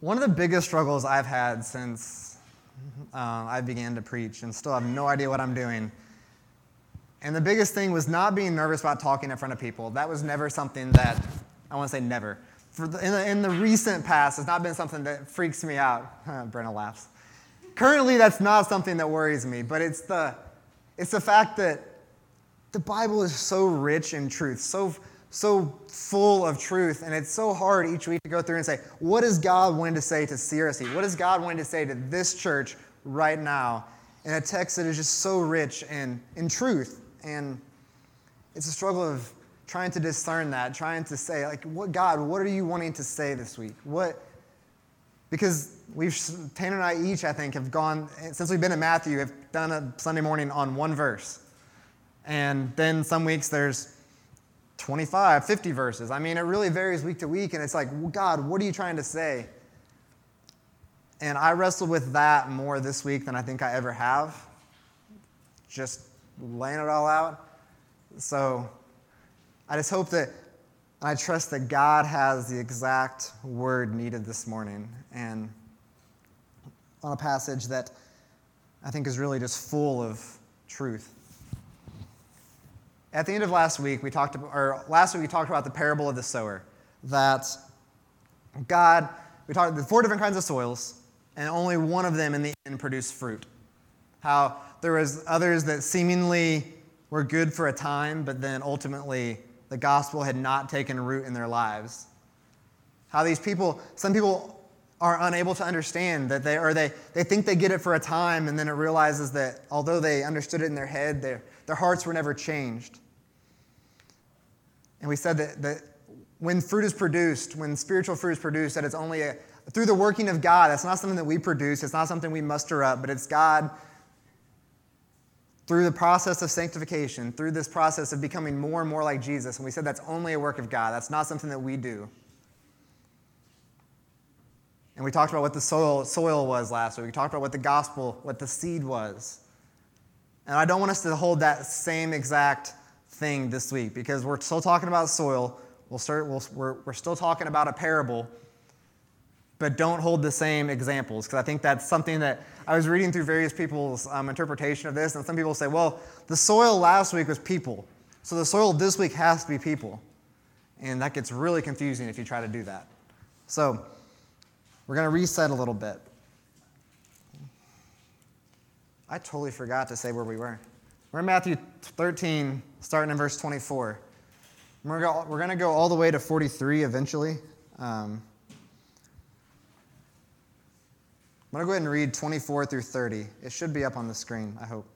One of the biggest struggles I've had since uh, I began to preach and still have no idea what I'm doing. And the biggest thing was not being nervous about talking in front of people. That was never something that, I want to say never. The, in, the, in the recent past, it's not been something that freaks me out. Brenna laughs. Currently, that's not something that worries me, but it's the, it's the fact that the Bible is so rich in truth, so so full of truth, and it's so hard each week to go through and say, what does God want to say to CRC? What does God want to say to this church right now? In a text that is just so rich in, in truth. And it's a struggle of trying to discern that, trying to say, like, what God, what are you wanting to say this week? What because we've Tanner and I each, I think, have gone since we've been in Matthew, have done a Sunday morning on one verse. And then some weeks there's 25, 50 verses. I mean, it really varies week to week, and it's like, God, what are you trying to say? And I wrestled with that more this week than I think I ever have, just laying it all out. So I just hope that, I trust that God has the exact word needed this morning, and on a passage that I think is really just full of truth. At the end of last week, we talked about, or last week we talked about the parable of the sower. That God, we talked the four different kinds of soils, and only one of them in the end produced fruit. How there was others that seemingly were good for a time, but then ultimately the gospel had not taken root in their lives. How these people, some people are unable to understand that they, or they, they think they get it for a time, and then it realizes that although they understood it in their head, their, their hearts were never changed. And we said that, that when fruit is produced, when spiritual fruit is produced, that it's only a, through the working of God. That's not something that we produce, it's not something we muster up, but it's God through the process of sanctification, through this process of becoming more and more like Jesus. And we said that's only a work of God, that's not something that we do. And we talked about what the soil, soil was last week. We talked about what the gospel, what the seed was. And I don't want us to hold that same exact thing this week because we're still talking about soil. We'll start, we'll, we're, we're still talking about a parable, but don't hold the same examples because I think that's something that I was reading through various people's um, interpretation of this, and some people say, well, the soil last week was people, so the soil this week has to be people. And that gets really confusing if you try to do that. So, we're going to reset a little bit. I totally forgot to say where we were. We're in Matthew 13, starting in verse 24. We're going to go all the way to 43 eventually. Um, I'm going to go ahead and read 24 through 30. It should be up on the screen, I hope.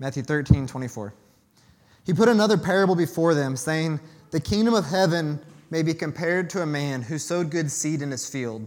Matthew 13, 24. He put another parable before them, saying, The kingdom of heaven may be compared to a man who sowed good seed in his field.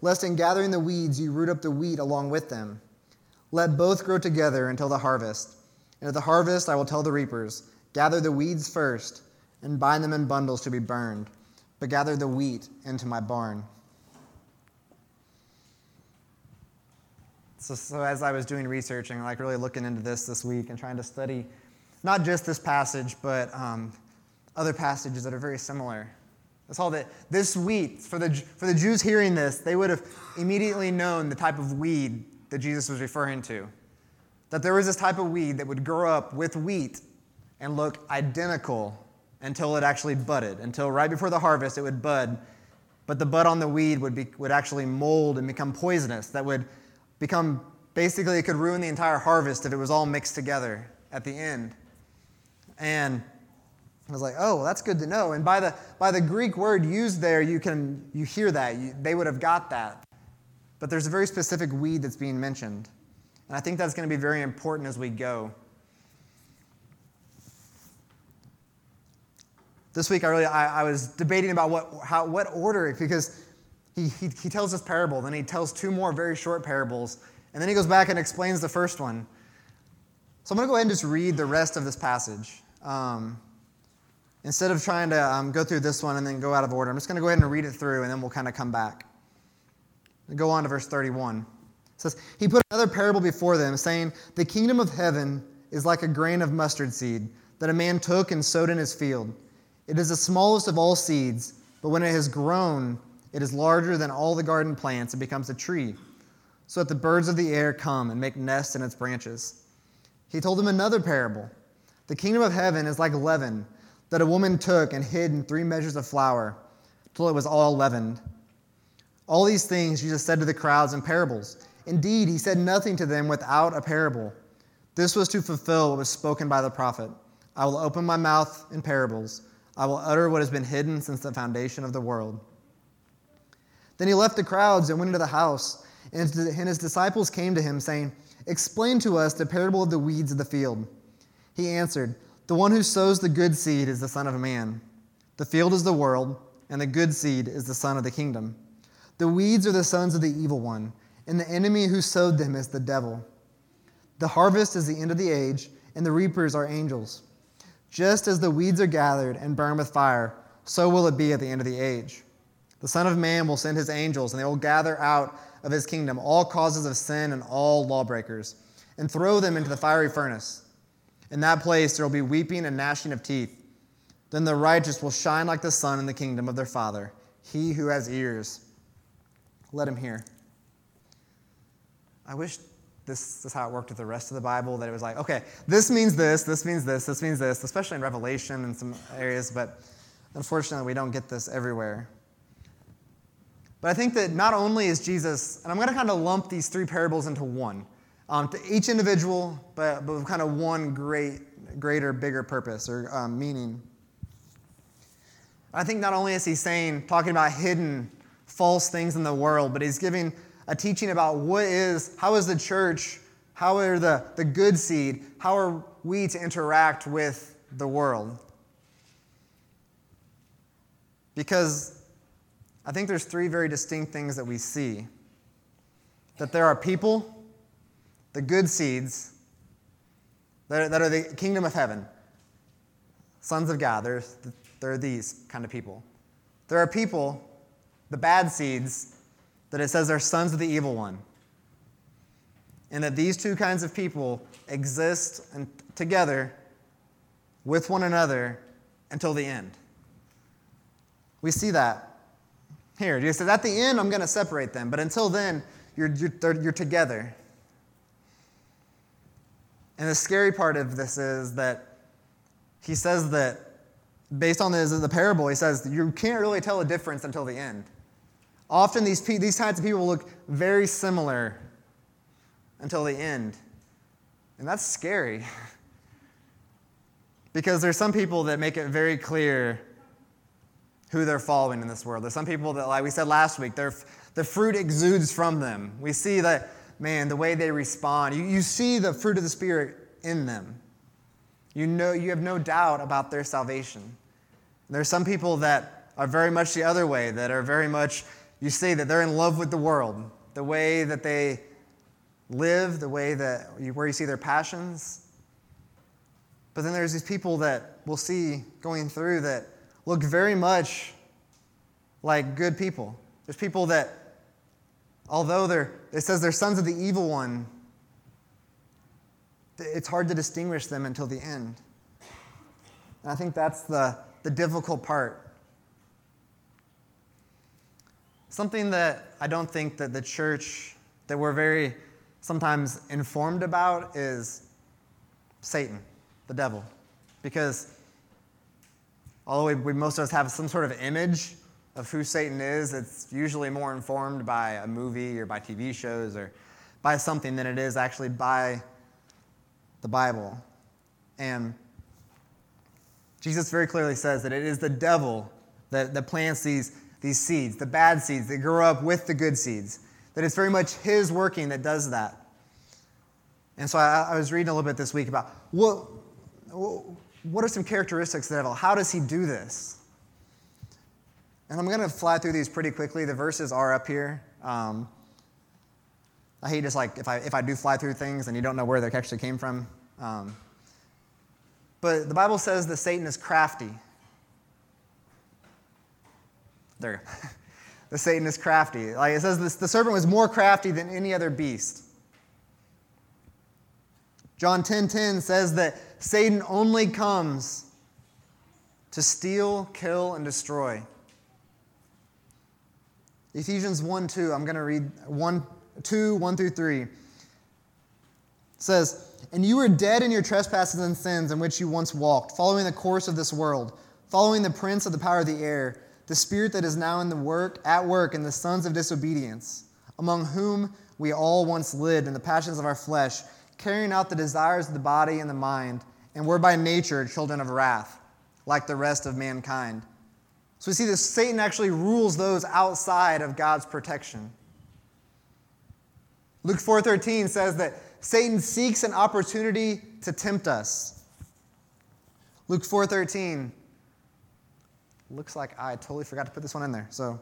lest in gathering the weeds you root up the wheat along with them. Let both grow together until the harvest. And at the harvest I will tell the reapers, Gather the weeds first, and bind them in bundles to be burned, but gather the wheat into my barn. So, so as I was doing research and like really looking into this this week and trying to study not just this passage, but um, other passages that are very similar. That's all that this wheat, for the, for the Jews hearing this, they would have immediately known the type of weed that Jesus was referring to. That there was this type of weed that would grow up with wheat and look identical until it actually budded, until right before the harvest it would bud. But the bud on the weed would, be, would actually mold and become poisonous. That would become basically, it could ruin the entire harvest if it was all mixed together at the end. And I was like, oh, well, that's good to know. And by the, by the Greek word used there, you can you hear that. You, they would have got that. But there's a very specific weed that's being mentioned. And I think that's going to be very important as we go. this week I really I, I was debating about what how what order because he, he he tells this parable, then he tells two more very short parables, and then he goes back and explains the first one. So I'm going to go ahead and just read the rest of this passage. Um, instead of trying to um, go through this one and then go out of order, I'm just going to go ahead and read it through, and then we'll kind of come back. Go on to verse 31. It says, He put another parable before them, saying, The kingdom of heaven is like a grain of mustard seed that a man took and sowed in his field. It is the smallest of all seeds, but when it has grown, it is larger than all the garden plants and becomes a tree, so that the birds of the air come and make nests in its branches. He told them another parable. The kingdom of heaven is like leaven that a woman took and hid in three measures of flour till it was all leavened. All these things Jesus said to the crowds in parables. Indeed, he said nothing to them without a parable. This was to fulfill what was spoken by the prophet I will open my mouth in parables, I will utter what has been hidden since the foundation of the world. Then he left the crowds and went into the house, and his disciples came to him, saying, Explain to us the parable of the weeds of the field. He answered, The one who sows the good seed is the Son of Man. The field is the world, and the good seed is the Son of the kingdom. The weeds are the sons of the evil one, and the enemy who sowed them is the devil. The harvest is the end of the age, and the reapers are angels. Just as the weeds are gathered and burned with fire, so will it be at the end of the age. The Son of Man will send his angels, and they will gather out of his kingdom all causes of sin and all lawbreakers, and throw them into the fiery furnace. In that place there will be weeping and gnashing of teeth. Then the righteous will shine like the sun in the kingdom of their Father. He who has ears, let him hear. I wish this is how it worked with the rest of the Bible, that it was like, okay, this means this, this means this, this means this, especially in Revelation and some areas, but unfortunately we don't get this everywhere. But I think that not only is Jesus, and I'm going to kind of lump these three parables into one, um, to each individual, but, but with kind of one great, greater, bigger purpose or um, meaning. I think not only is he saying, talking about hidden false things in the world, but he's giving a teaching about what is, how is the church, how are the, the good seed, how are we to interact with the world. Because I think there's three very distinct things that we see that there are people, the good seeds, that are, that are the kingdom of heaven, sons of God. There, are these kind of people. There are people, the bad seeds, that it says are sons of the evil one. And that these two kinds of people exist and together with one another until the end. We see that here, Jesus says, at the end, I'm going to separate them, but until then, you're, you're, you're together. And the scary part of this is that he says that, based on this, the parable, he says you can't really tell a difference until the end. Often, these, these types of people look very similar until the end. And that's scary. because there's some people that make it very clear who they're following in this world. There's some people that, like we said last week, the fruit exudes from them. We see that, man, the way they respond. You, you see the fruit of the Spirit in them. You know, you have no doubt about their salvation. There are some people that are very much the other way, that are very much, you see that they're in love with the world, the way that they live, the way that, where you see their passions. But then there's these people that we'll see going through that look very much like good people. There's people that, although they're, it says they're sons of the evil one, it's hard to distinguish them until the end. And I think that's the, the difficult part. Something that I don't think that the church, that we're very sometimes informed about is Satan, the devil. Because although we, we, most of us have some sort of image of who Satan is, it's usually more informed by a movie or by TV shows or by something than it is actually by the Bible. And Jesus very clearly says that it is the devil that, that plants these, these seeds, the bad seeds that grow up with the good seeds. That it's very much his working that does that. And so I, I was reading a little bit this week about what, what are some characteristics of the devil? How does he do this? And I'm going to fly through these pretty quickly. The verses are up here. Um, I hate just like if I, if I do fly through things and you don't know where they actually came from. Um, but the Bible says that Satan is crafty. There. the Satan is crafty. Like it says this, the serpent was more crafty than any other beast. John 10:10 10, 10 says that Satan only comes to steal, kill, and destroy. Ephesians 1 2, I'm going to read 1, 2, 1 through 3. It says, And you were dead in your trespasses and sins in which you once walked, following the course of this world, following the prince of the power of the air, the spirit that is now in the work, at work in the sons of disobedience, among whom we all once lived in the passions of our flesh carrying out the desires of the body and the mind, and were by nature children of wrath, like the rest of mankind. So we see that Satan actually rules those outside of God's protection. Luke 4:13 says that Satan seeks an opportunity to tempt us. Luke 4:13 looks like I totally forgot to put this one in there. So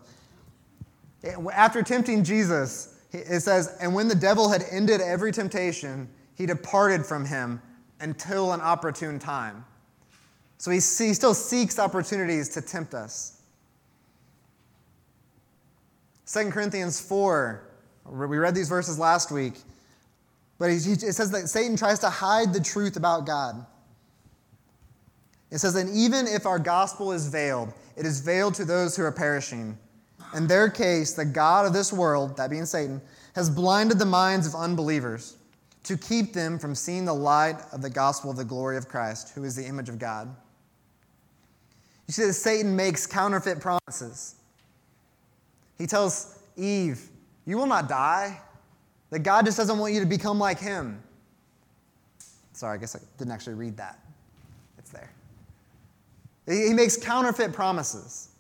after tempting Jesus, it says, "And when the devil had ended every temptation, he departed from him until an opportune time. So he, he still seeks opportunities to tempt us. 2 Corinthians 4, we read these verses last week, but it says that Satan tries to hide the truth about God. It says, and even if our gospel is veiled, it is veiled to those who are perishing. In their case, the God of this world, that being Satan, has blinded the minds of unbelievers to keep them from seeing the light of the gospel of the glory of Christ, who is the image of God. You see that Satan makes counterfeit promises. He tells Eve, You will not die. That God just doesn't want you to become like him. Sorry, I guess I didn't actually read that. It's there. He makes counterfeit promises.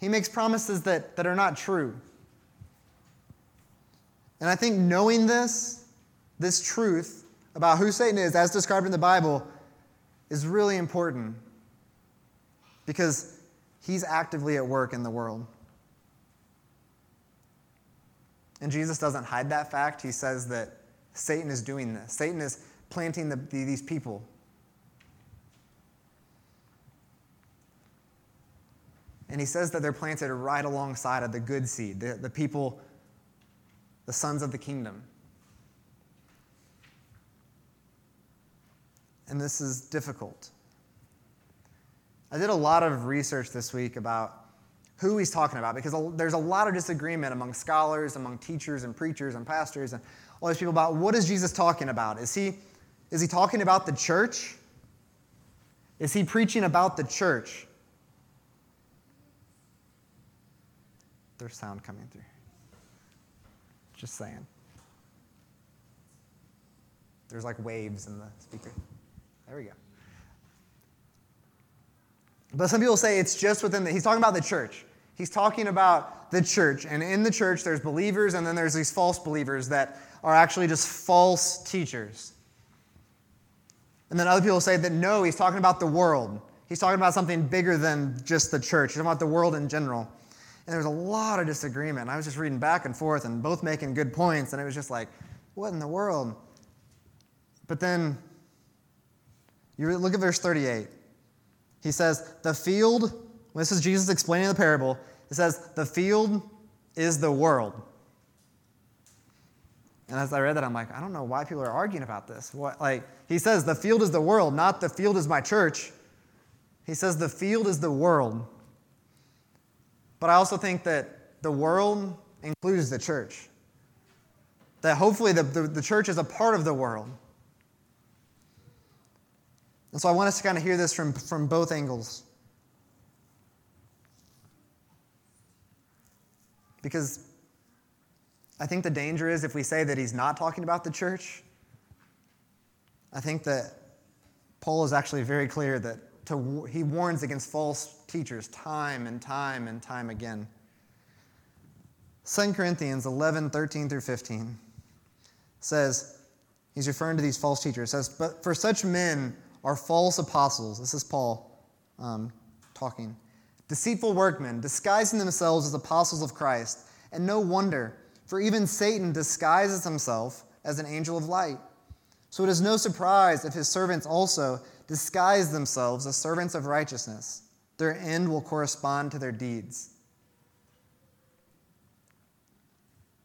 He makes promises that, that are not true. And I think knowing this this truth about who Satan is, as described in the Bible, is really important because he's actively at work in the world. And Jesus doesn't hide that fact. He says that Satan is doing this, Satan is planting the, the, these people. And he says that they're planted right alongside of the good seed, the, the people, the sons of the kingdom. and this is difficult. I did a lot of research this week about who he's talking about because there's a lot of disagreement among scholars, among teachers and preachers and pastors and all these people about what is Jesus talking about? Is he, is he talking about the church? Is he preaching about the church? There's sound coming through. Just saying. There's like waves in the speaker. There we go. But some people say it's just within the, he's talking about the church. He's talking about the church. And in the church, there's believers, and then there's these false believers that are actually just false teachers. And then other people say that no, he's talking about the world. He's talking about something bigger than just the church. He's talking about the world in general. And there's a lot of disagreement. I was just reading back and forth and both making good points, and it was just like, what in the world? But then you look at verse 38. He says, The field, this is Jesus explaining the parable, it says, The field is the world. And as I read that, I'm like, I don't know why people are arguing about this. What, like, he says, The field is the world, not the field is my church. He says, The field is the world. But I also think that the world includes the church. That hopefully the, the, the church is a part of the world. And so I want us to kind of hear this from, from both angles. Because I think the danger is if we say that he's not talking about the church, I think that Paul is actually very clear that to, he warns against false teachers time and time and time again. 2 Corinthians 11, 13 through 15 says, he's referring to these false teachers, says, But for such men, are false apostles. This is Paul um, talking. Deceitful workmen, disguising themselves as apostles of Christ. And no wonder, for even Satan disguises himself as an angel of light. So it is no surprise if his servants also disguise themselves as servants of righteousness. Their end will correspond to their deeds.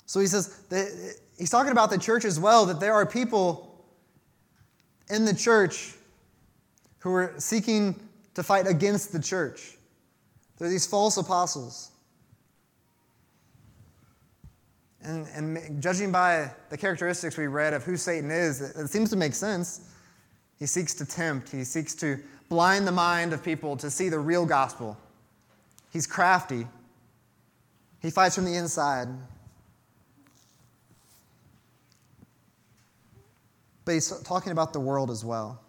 So he says, he's talking about the church as well, that there are people in the church who are seeking to fight against the church. They're these false apostles. And, and judging by the characteristics we read of who Satan is, it, it seems to make sense. He seeks to tempt, he seeks to blind the mind of people to see the real gospel. He's crafty, he fights from the inside. but he's talking about the world as well.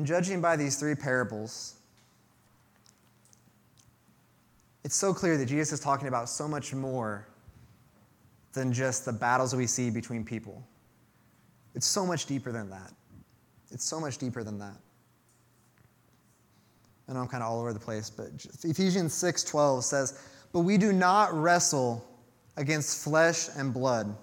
And judging by these three parables, it's so clear that Jesus is talking about so much more than just the battles we see between people. It's so much deeper than that. It's so much deeper than that. I know I'm kind of all over the place, but Ephesians 6:12 says, "But we do not wrestle against flesh and blood."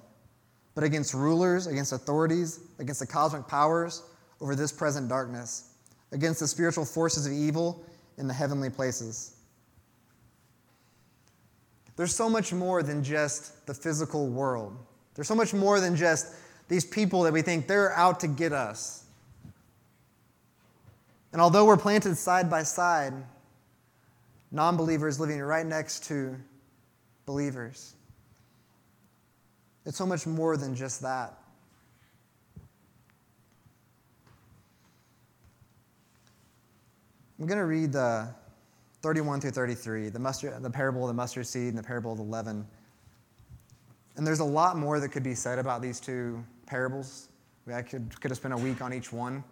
but against rulers, against authorities, against the cosmic powers over this present darkness, against the spiritual forces of evil in the heavenly places. There's so much more than just the physical world. There's so much more than just these people that we think they're out to get us. And although we're planted side by side, non believers living right next to believers, it's so much more than just that. I'm going to read the 31 through 33, the, mustard, the parable of the mustard seed and the parable of the leaven. And there's a lot more that could be said about these two parables. I could, could have spent a week on each one.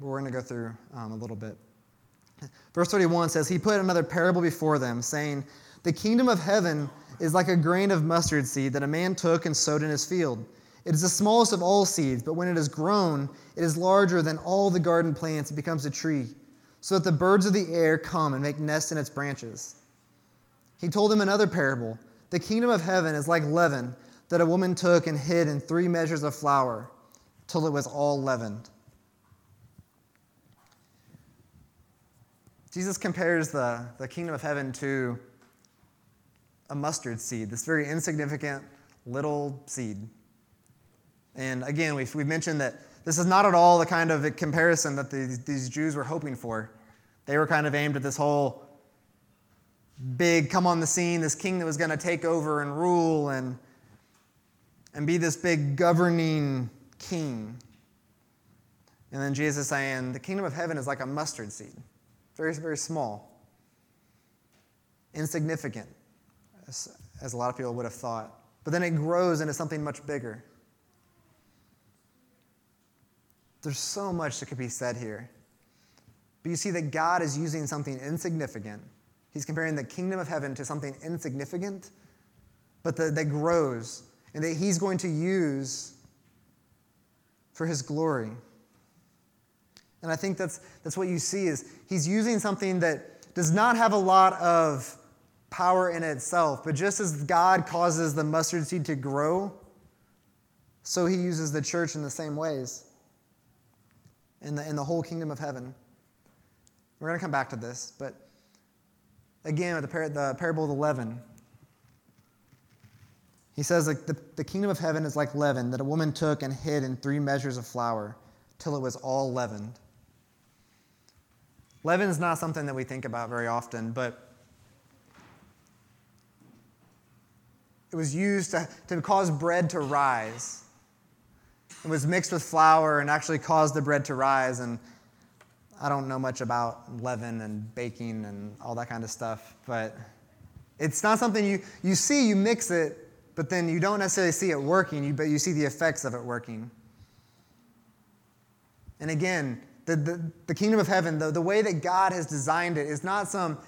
But we're going to go through um, a little bit. Verse 31 says, He put another parable before them, saying, The kingdom of heaven is like a grain of mustard seed that a man took and sowed in his field. It is the smallest of all seeds, but when it is grown, it is larger than all the garden plants. It becomes a tree, so that the birds of the air come and make nests in its branches. He told them another parable The kingdom of heaven is like leaven that a woman took and hid in three measures of flour till it was all leavened. Jesus compares the, the kingdom of heaven to a mustard seed, this very insignificant little seed. And again, we've, we've mentioned that this is not at all the kind of comparison that these, these Jews were hoping for. They were kind of aimed at this whole big come on the scene, this king that was going to take over and rule and, and be this big governing king. And then Jesus is saying, the kingdom of heaven is like a mustard seed, very, very small, insignificant as, as a lot of people would have thought. But then it grows into something much bigger. There's so much that could be said here. But you see that God is using something insignificant. He's comparing the kingdom of heaven to something insignificant, but that, that grows and that He's going to use for His glory. And I think that's, that's what you see is He's using something that does not have a lot of power in itself. But just as God causes the mustard seed to grow, so he uses the church in the same ways in the, in the whole kingdom of heaven. We're going to come back to this, but again, with the, par- the parable of the leaven, he says like the, the kingdom of heaven is like leaven that a woman took and hid in three measures of flour till it was all leavened. Leaven is not something that we think about very often, but It was used to, to cause bread to rise. It was mixed with flour and actually caused the bread to rise. And I don't know much about leaven and baking and all that kind of stuff, but it's not something you, you see, you mix it, but then you don't necessarily see it working, but you see the effects of it working. And again, the, the, the kingdom of heaven, the, the way that God has designed it, is not some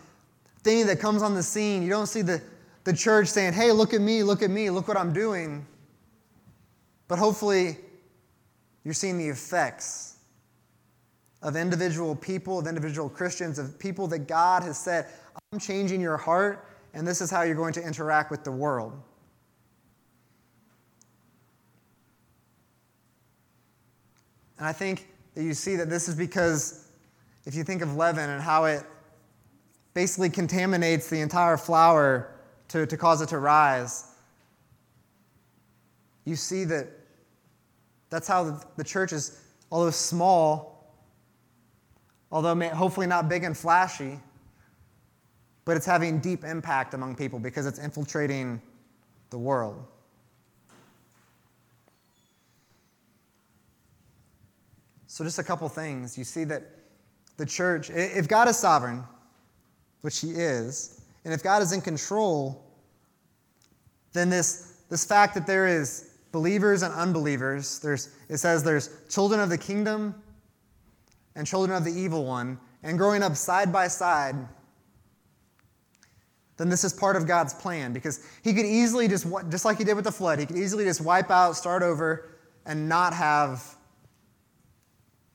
thing that comes on the scene. You don't see the, the church saying, hey, look at me, look at me, look what I'm doing. But hopefully, You're seeing the effects of individual people, of individual Christians, of people that God has said, I'm changing your heart, and this is how you're going to interact with the world. And I think that you see that this is because if you think of leaven and how it basically contaminates the entire flour to, to cause it to rise, you see that that's how the church is, although small, although hopefully not big and flashy, but it's having deep impact among people because it's infiltrating the world. So, just a couple things. You see that the church, if God is sovereign, which He is, and if God is in control, then this, this fact that there is believers and unbelievers, there's, it says there's children of the kingdom and children of the evil one, and growing up side by side, then this is part of God's plan because He could easily just, just like He did with the flood, He could easily just wipe out, start over, and not have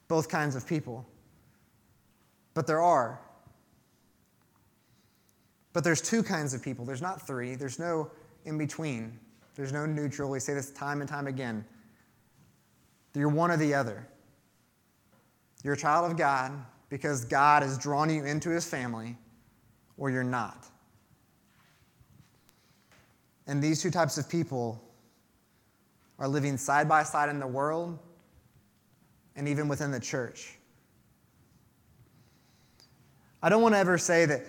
both kinds of people. But there are. But there's two kinds of people. There's not three. There's no in between. There's no neutral. We say this time and time again. You're one or the other. You're a child of God because God has drawn you into his family, or you're not. And these two types of people are living side by side in the world and even within the church. I don't want to ever say that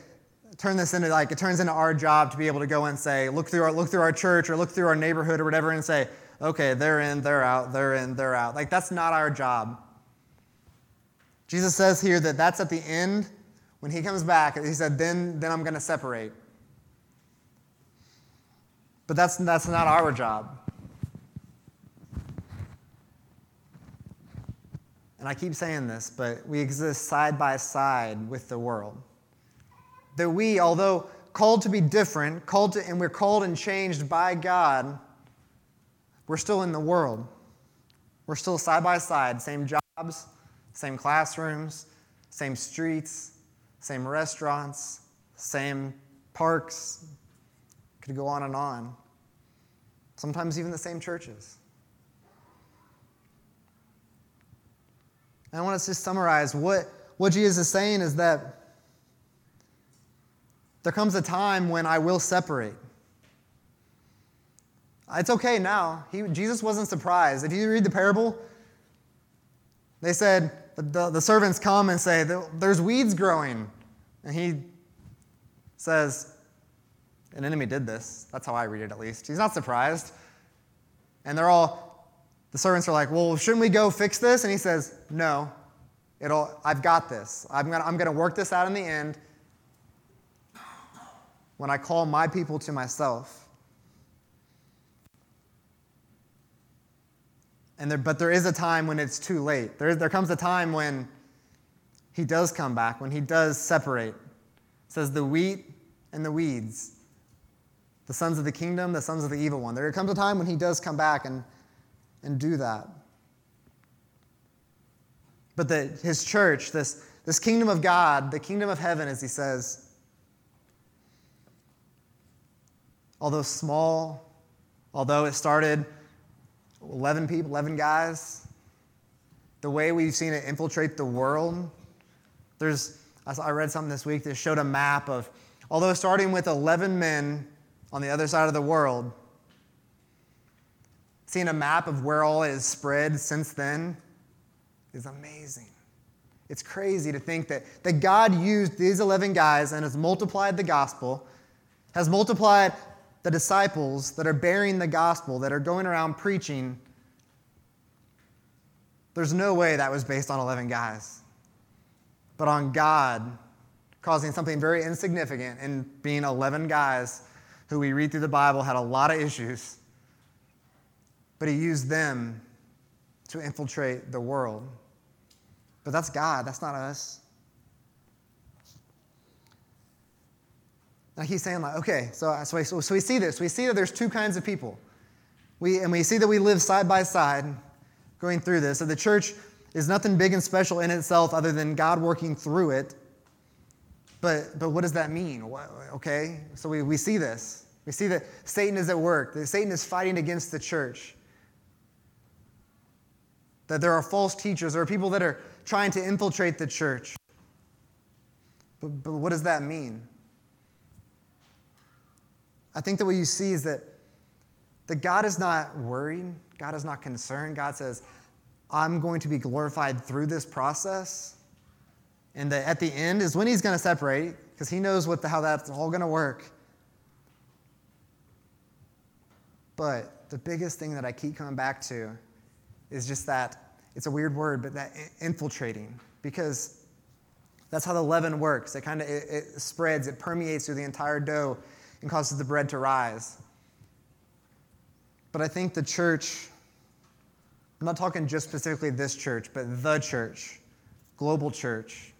turn this into like it turns into our job to be able to go and say look through our look through our church or look through our neighborhood or whatever and say okay they're in they're out they're in they're out. Like that's not our job. Jesus says here that that's at the end. When he comes back he said then then i'm going to separate. But that's that's not our job. And I keep saying this, but we exist side by side with the world. That we, although called to be different, called to, and we're called and changed by God, we're still in the world. We're still side by side, same jobs, same classrooms, same streets, same restaurants, same parks. Could go on and on. Sometimes even the same churches. And I want us to summarize what, what Jesus is saying is that there comes a time when I will separate. It's okay now. He, Jesus wasn't surprised. If you read the parable, they said, the, the servants come and say, There's weeds growing. And he says, An enemy did this. That's how I read it, at least. He's not surprised. And they're all, the servants are like, Well, shouldn't we go fix this? And he says, No. It'll, I've got this. I'm going to I'm going to work this out in the end when I call my people to myself. And there, but there is a time when it's too late. There, there comes a time when he does come back, when he does separate. It says the wheat and the weeds, the sons of the kingdom, the sons of the evil one. There comes a time when he does come back and and do that. But that his church, this, this kingdom of God, the kingdom of heaven, as he says, although small, although it started 11 people, 11 guys, the way we've seen it infiltrate the world, there's, I read something this week that showed a map of, although starting with 11 men on the other side of the world, Seeing a map of where all is spread since then is amazing. It's crazy to think that, that God used these 11 guys and has multiplied the gospel, has multiplied the disciples that are bearing the gospel, that are going around preaching. There's no way that was based on 11 guys, but on God causing something very insignificant and being 11 guys who we read through the Bible had a lot of issues but he used them to infiltrate the world. But that's God, that's not us. Now he's saying, like, okay, so, so, we, so we see this. We see that there's two kinds of people. We, and we see that we live side by side, going through this that the church is nothing big and special in itself other than God working through it. But, but what does that mean? Okay, so we, we see this. We see that Satan is at work, that Satan is fighting against the church. That there are false teachers, there are people that are trying to infiltrate the church. But, but what does that mean? I think that what you see is that, that God is not worried, God is not concerned. God says, I'm going to be glorified through this process. And that at the end is when he's going to separate, because he knows what the, how that's all going to work. But the biggest thing that I keep coming back to is just that it's a weird word, but that infiltrating, because that's how the leaven works. It kind of it, it spreads, it permeates through the entire dough and causes the bread to rise. But I think the church, I'm not talking just specifically this church, but the church, global church,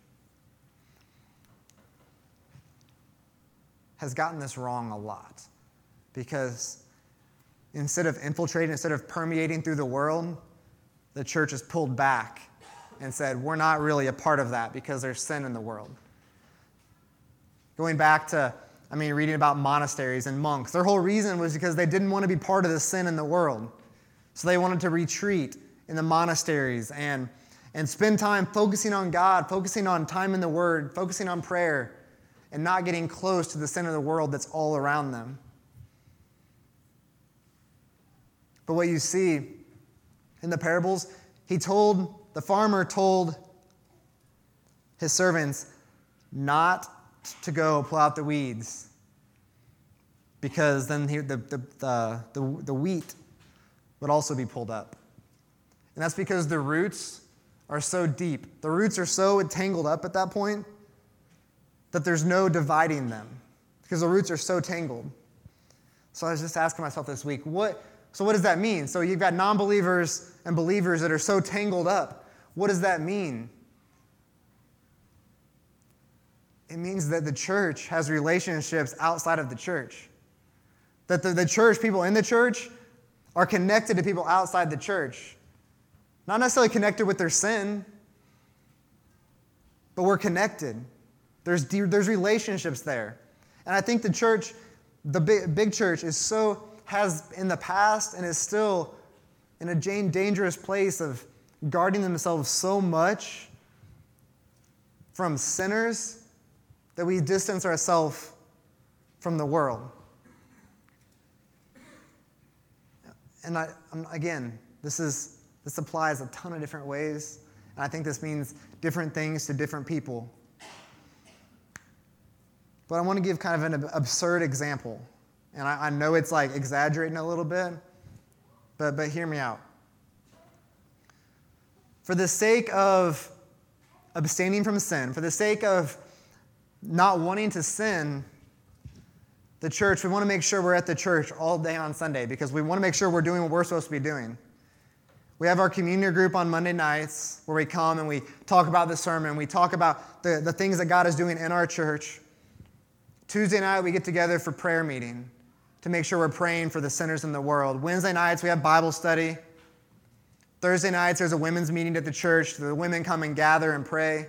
has gotten this wrong a lot. Because instead of infiltrating, instead of permeating through the world, the church has pulled back and said, We're not really a part of that because there's sin in the world. Going back to I mean, reading about monasteries and monks. Their whole reason was because they didn't want to be part of the sin in the world. So they wanted to retreat in the monasteries and, and spend time focusing on God, focusing on time in the Word, focusing on prayer, and not getting close to the sin of the world that's all around them. But what you see in the parables, he told, the farmer told his servants not to go pull out the weeds because then the, the, the, the, wheat would also be pulled up. And that's because the roots are so deep. The roots are so tangled up at that point that there's no dividing them because the roots are so tangled. So I was just asking myself this week, what, so what does that mean? So you've got non believers and believers that are so tangled up. What does that mean? It means that the church has relationships outside of the church. That the, the church, people in the church, are connected to people outside the church. Not necessarily connected with their sin, but we're connected. There's, there's relationships there. And I think the church, the big, big church, is so, has in the past and is still in a dangerous place of guarding themselves so much from sinners that we distance ourselves from the world. And I, again, this, is, this applies a ton of different ways. And I think this means different things to different people. But I want to give kind of an absurd example. And I, I know it's like exaggerating a little bit, but, but hear me out. For the sake of abstaining from sin, for the sake of not wanting to sin, the church, we want to make sure we're at the church all day on Sunday because we want to make sure we're doing what we're supposed to be doing. We have our communion group on Monday nights where we come and we talk about the sermon. We talk about the, the things that God is doing in our church. Tuesday night, we get together for prayer meeting to make sure we're praying for the sinners in the world. Wednesday nights, we have Bible study. Thursday nights, there's a women's meeting at the church. The women come and gather and pray.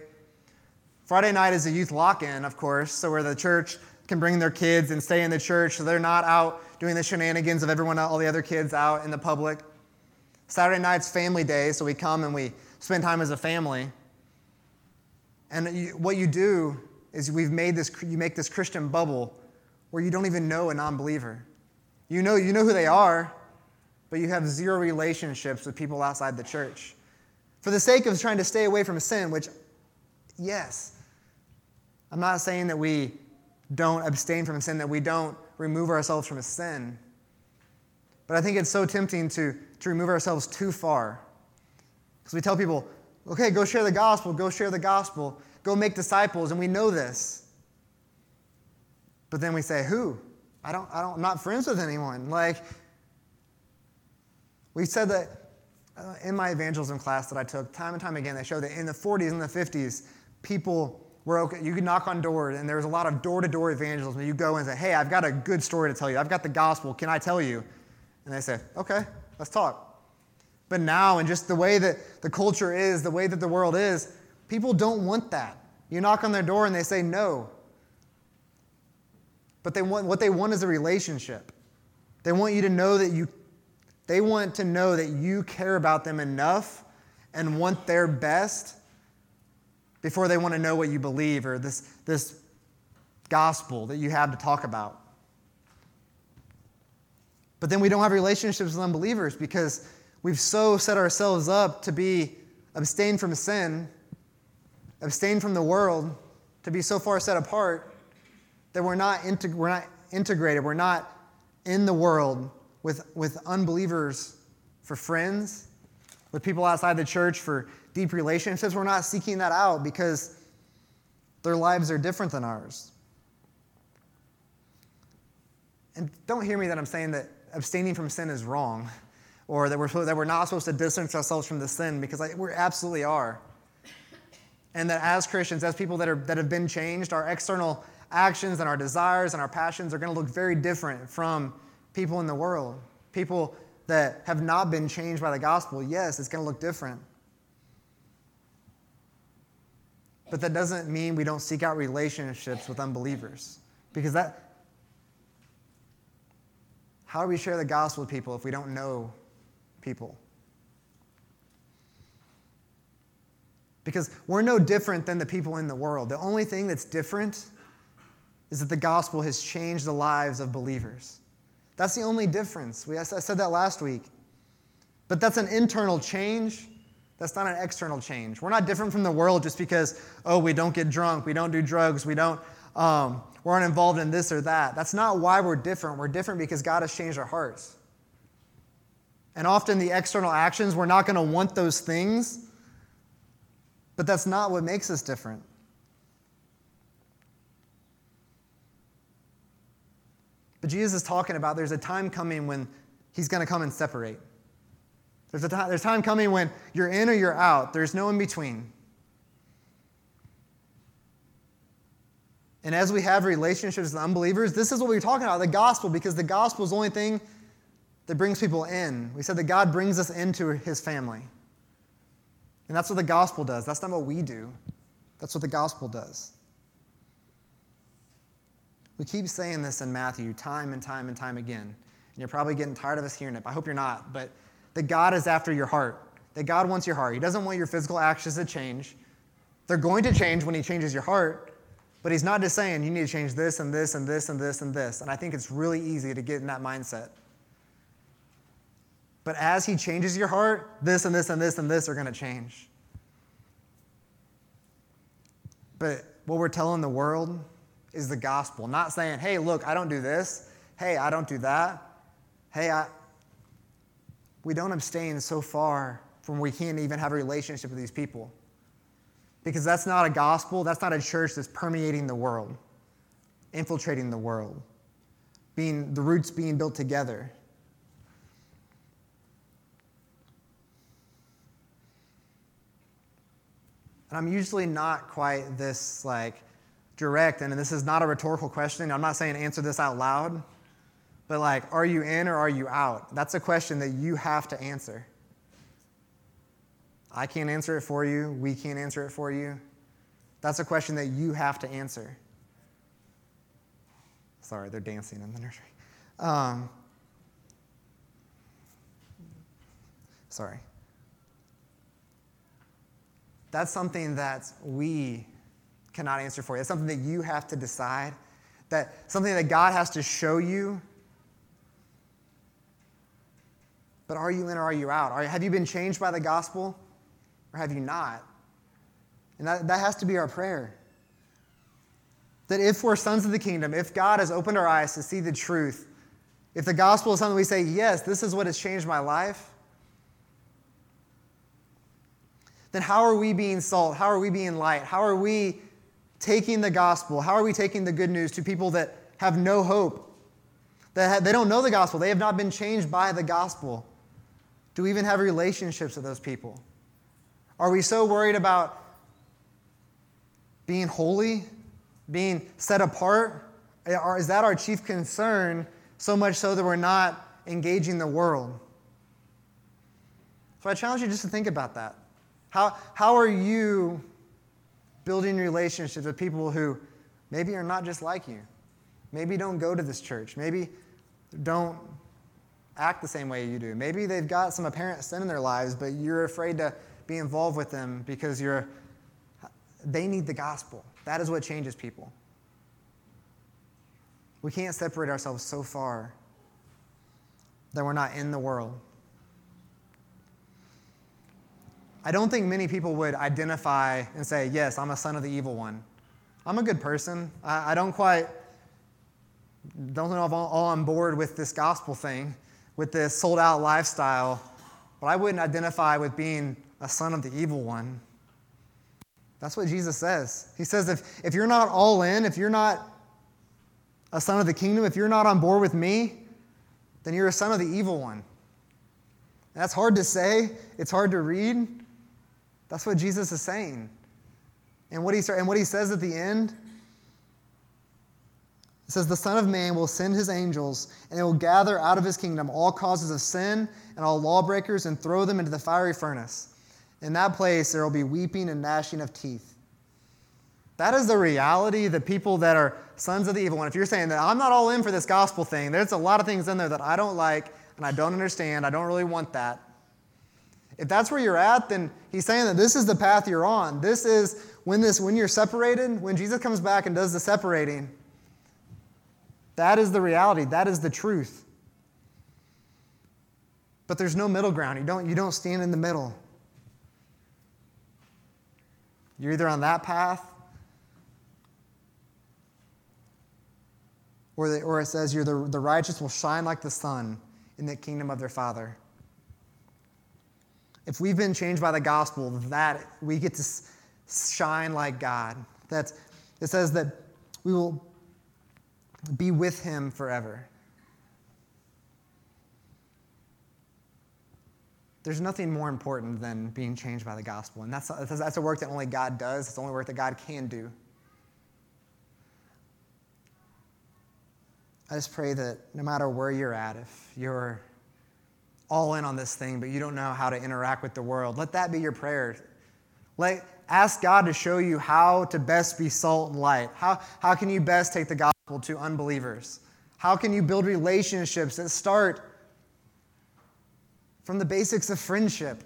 Friday night is a youth lock in, of course, so where the church can bring their kids and stay in the church so they're not out doing the shenanigans of everyone, all the other kids out in the public. Saturday night's family day, so we come and we spend time as a family. And you, what you do is we've made this, you make this Christian bubble where you don't even know a non believer. You know, you know who they are, but you have zero relationships with people outside the church. For the sake of trying to stay away from sin, which, yes, I'm not saying that we don't abstain from sin, that we don't remove ourselves from sin. But I think it's so tempting to, to remove ourselves too far. Because we tell people, okay, go share the gospel, go share the gospel, go make disciples, and we know this. But then we say, who? I don't, I don't, I'm not friends with anyone. Like, we said that uh, in my evangelism class that I took, time and time again, they showed that in the 40s and the 50s, people were okay. You can knock on doors, and there's a lot of door to door evangelism. You go and say, Hey, I've got a good story to tell you. I've got the gospel. Can I tell you? And they say, Okay, let's talk. But now, and just the way that the culture is, the way that the world is, people don't want that. You knock on their door and they say no. But they want, what they want is a relationship. They want you to know that you, they want to know that you care about them enough and want their best before they want to know what you believe or this, this gospel that you have to talk about. But then we don't have relationships with unbelievers because we've so set ourselves up to be abstain from sin, abstain from the world, to be so far set apart that we're not, integ- we're not integrated, we're not in the world with, with unbelievers for friends, with people outside the church for deep relationships. We're not seeking that out because their lives are different than ours. And don't hear me that I'm saying that abstaining from sin is wrong or that we're, that we're not supposed to distance ourselves from the sin because I, we absolutely are. And that as Christians, as people that, are, that have been changed, our external actions and our desires and our passions are going to look very different from people in the world. People that have not been changed by the gospel, yes, it's going to look different. But that doesn't mean we don't seek out relationships with unbelievers. Because that, how do we share the gospel with people if we don't know people? Because we're no different than the people in the world. The only thing that's different is that the gospel has changed the lives of believers. That's the only difference. We, I said that last week. But that's an internal change. That's not an external change. We're not different from the world just because, oh, we don't get drunk, we don't do drugs, we don't um, we're not involved in this or that. That's not why we're different. We're different because God has changed our hearts. And often the external actions, we're not going to want those things, but that's not what makes us different. But Jesus is talking about there's a time coming when he's going to come and separate. There's a time, there's time coming when you're in or you're out. There's no in between. And as we have relationships with unbelievers, this is what we're talking about the gospel, because the gospel is the only thing that brings people in. We said that God brings us into his family. And that's what the gospel does. That's not what we do, that's what the gospel does. We keep saying this in Matthew time and time and time again. And you're probably getting tired of us hearing it. I hope you're not. But that God is after your heart. That God wants your heart. He doesn't want your physical actions to change. They're going to change when He changes your heart. But he's not just saying you need to change this and this and this and this and this. And I think it's really easy to get in that mindset. But as he changes your heart, this and this and this and this are going to change. But what we're telling the world is the gospel, not saying, hey, look, I don't do this. Hey, I don't do that. Hey, I. We don't abstain so far from we can't even have a relationship with these people. Because that's not a gospel, that's not a church that's permeating the world, infiltrating the world, being the roots being built together. And I'm usually not quite this like direct, and this is not a rhetorical question. I'm not saying answer this out loud, but like, are you in or are you out? That's a question that you have to answer. I can't answer it for you. We can't answer it for you. That's a question that you have to answer. Sorry, they're dancing in the nursery. Um, sorry. That's something that we cannot answer for you. It's something that you have to decide. That something that God has to show you. But are you in or are you out? Are, have you been changed by the gospel? or have you not? And that, that has to be our prayer. That if we're sons of the kingdom, if God has opened our eyes to see the truth, if the gospel is something we say, yes, this is what has changed my life, then how are we being salt? How are we being light? How are we taking the gospel? How are we taking the good news to people that have no hope? That they don't know the gospel. They have not been changed by the gospel. Do we even have relationships with those people? Are we so worried about being holy, being set apart? Eh, is that our chief concern, so much so that we're not engaging the world? So I challenge you just to think about that. How, how are you building relationships with people who maybe are not just like you? Maybe don't go to this church. Maybe don't act the same way you do. Maybe they've got some apparent sin in their lives, but you're afraid to be involved with them because you're they need the gospel. That is what changes people. We can't separate ourselves so far that we're not in the world. I don't think many people would identify and say, Yes, I'm a son of the evil one. I'm a good person. I, I don't quite, don't know if I'm all on board with this gospel thing, with this sold out lifestyle, but I wouldn't identify with being a son of the evil one. That's what Jesus says. He says, if, if you're not all in, if you're not a son of the kingdom, if you're not on board with me, then you're a son of the evil one. That's hard to say, it's hard to read. That's what Jesus is saying. And what he, and what he says at the end, it says, The Son of Man will send his angels, and they will gather out of his kingdom all causes of sin and all lawbreakers and throw them into the fiery furnace. In that place, there will be weeping and gnashing of teeth. That is the reality the people that are sons of the evil one. If you're saying that I'm not all in for this gospel thing, there's a lot of things in there that I don't like and I don't understand, I don't really want that. If that's where you're at, then he's saying that this is the path you're on. This is when this when you're separated, when Jesus comes back and does the separating. That is the reality. That is the truth. But there's no middle ground. You don't, you don't stand in the middle. You're either on that path, or, the, or it says you're the, the righteous will shine like the sun in the kingdom of their Father. If we've been changed by the gospel, that we get to shine like God. That's, it says that we will be with him forever. There's nothing more important than being changed by the gospel. And that's, that's a work that only God does, it's the only work that God can do. I just pray that no matter where you're at, if you're all in on this thing, but you don't know how to interact with the world, let that be your prayer. Let, ask God to show you how to best be salt and light. How, how can you best take the gospel to unbelievers? How can you build relationships that start from the basics of friendship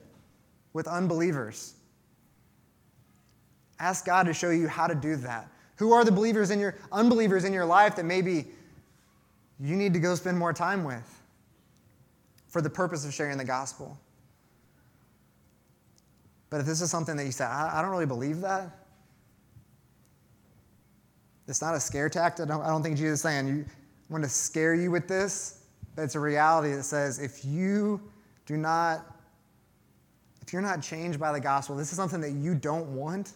with unbelievers? Ask God to show you how to do that. Who are the believers in your unbelievers in your life that maybe you need to go spend more time with? For the purpose of sharing the gospel. But if this is something that you say, I, I don't really believe that, it's not a scare tactic. I don't, I don't think Jesus is saying, you want to scare you with this, but it's a reality that says if you do not, if you're not changed by the gospel, this is something that you don't want,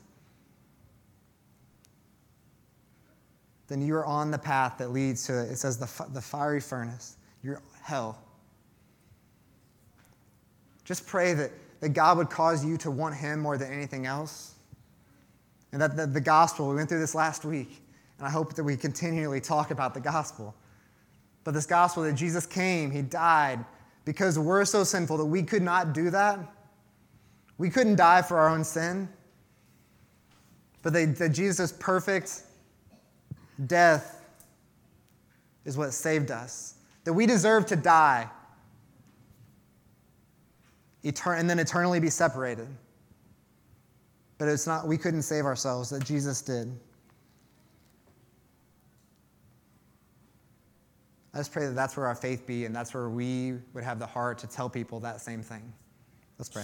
then you're on the path that leads to, it says, the, the fiery furnace, your hell. Just pray that, that God would cause you to want Him more than anything else. And that the, the gospel, we went through this last week, and I hope that we continually talk about the gospel. But this gospel that Jesus came, He died because we're so sinful that we could not do that. We couldn't die for our own sin. But they, that Jesus' perfect death is what saved us. That we deserve to die etern- and then eternally be separated. But it's not, we couldn't save ourselves, that Jesus did. I just pray that that's where our faith be and that's where we would have the heart to tell people that same thing. Let's pray.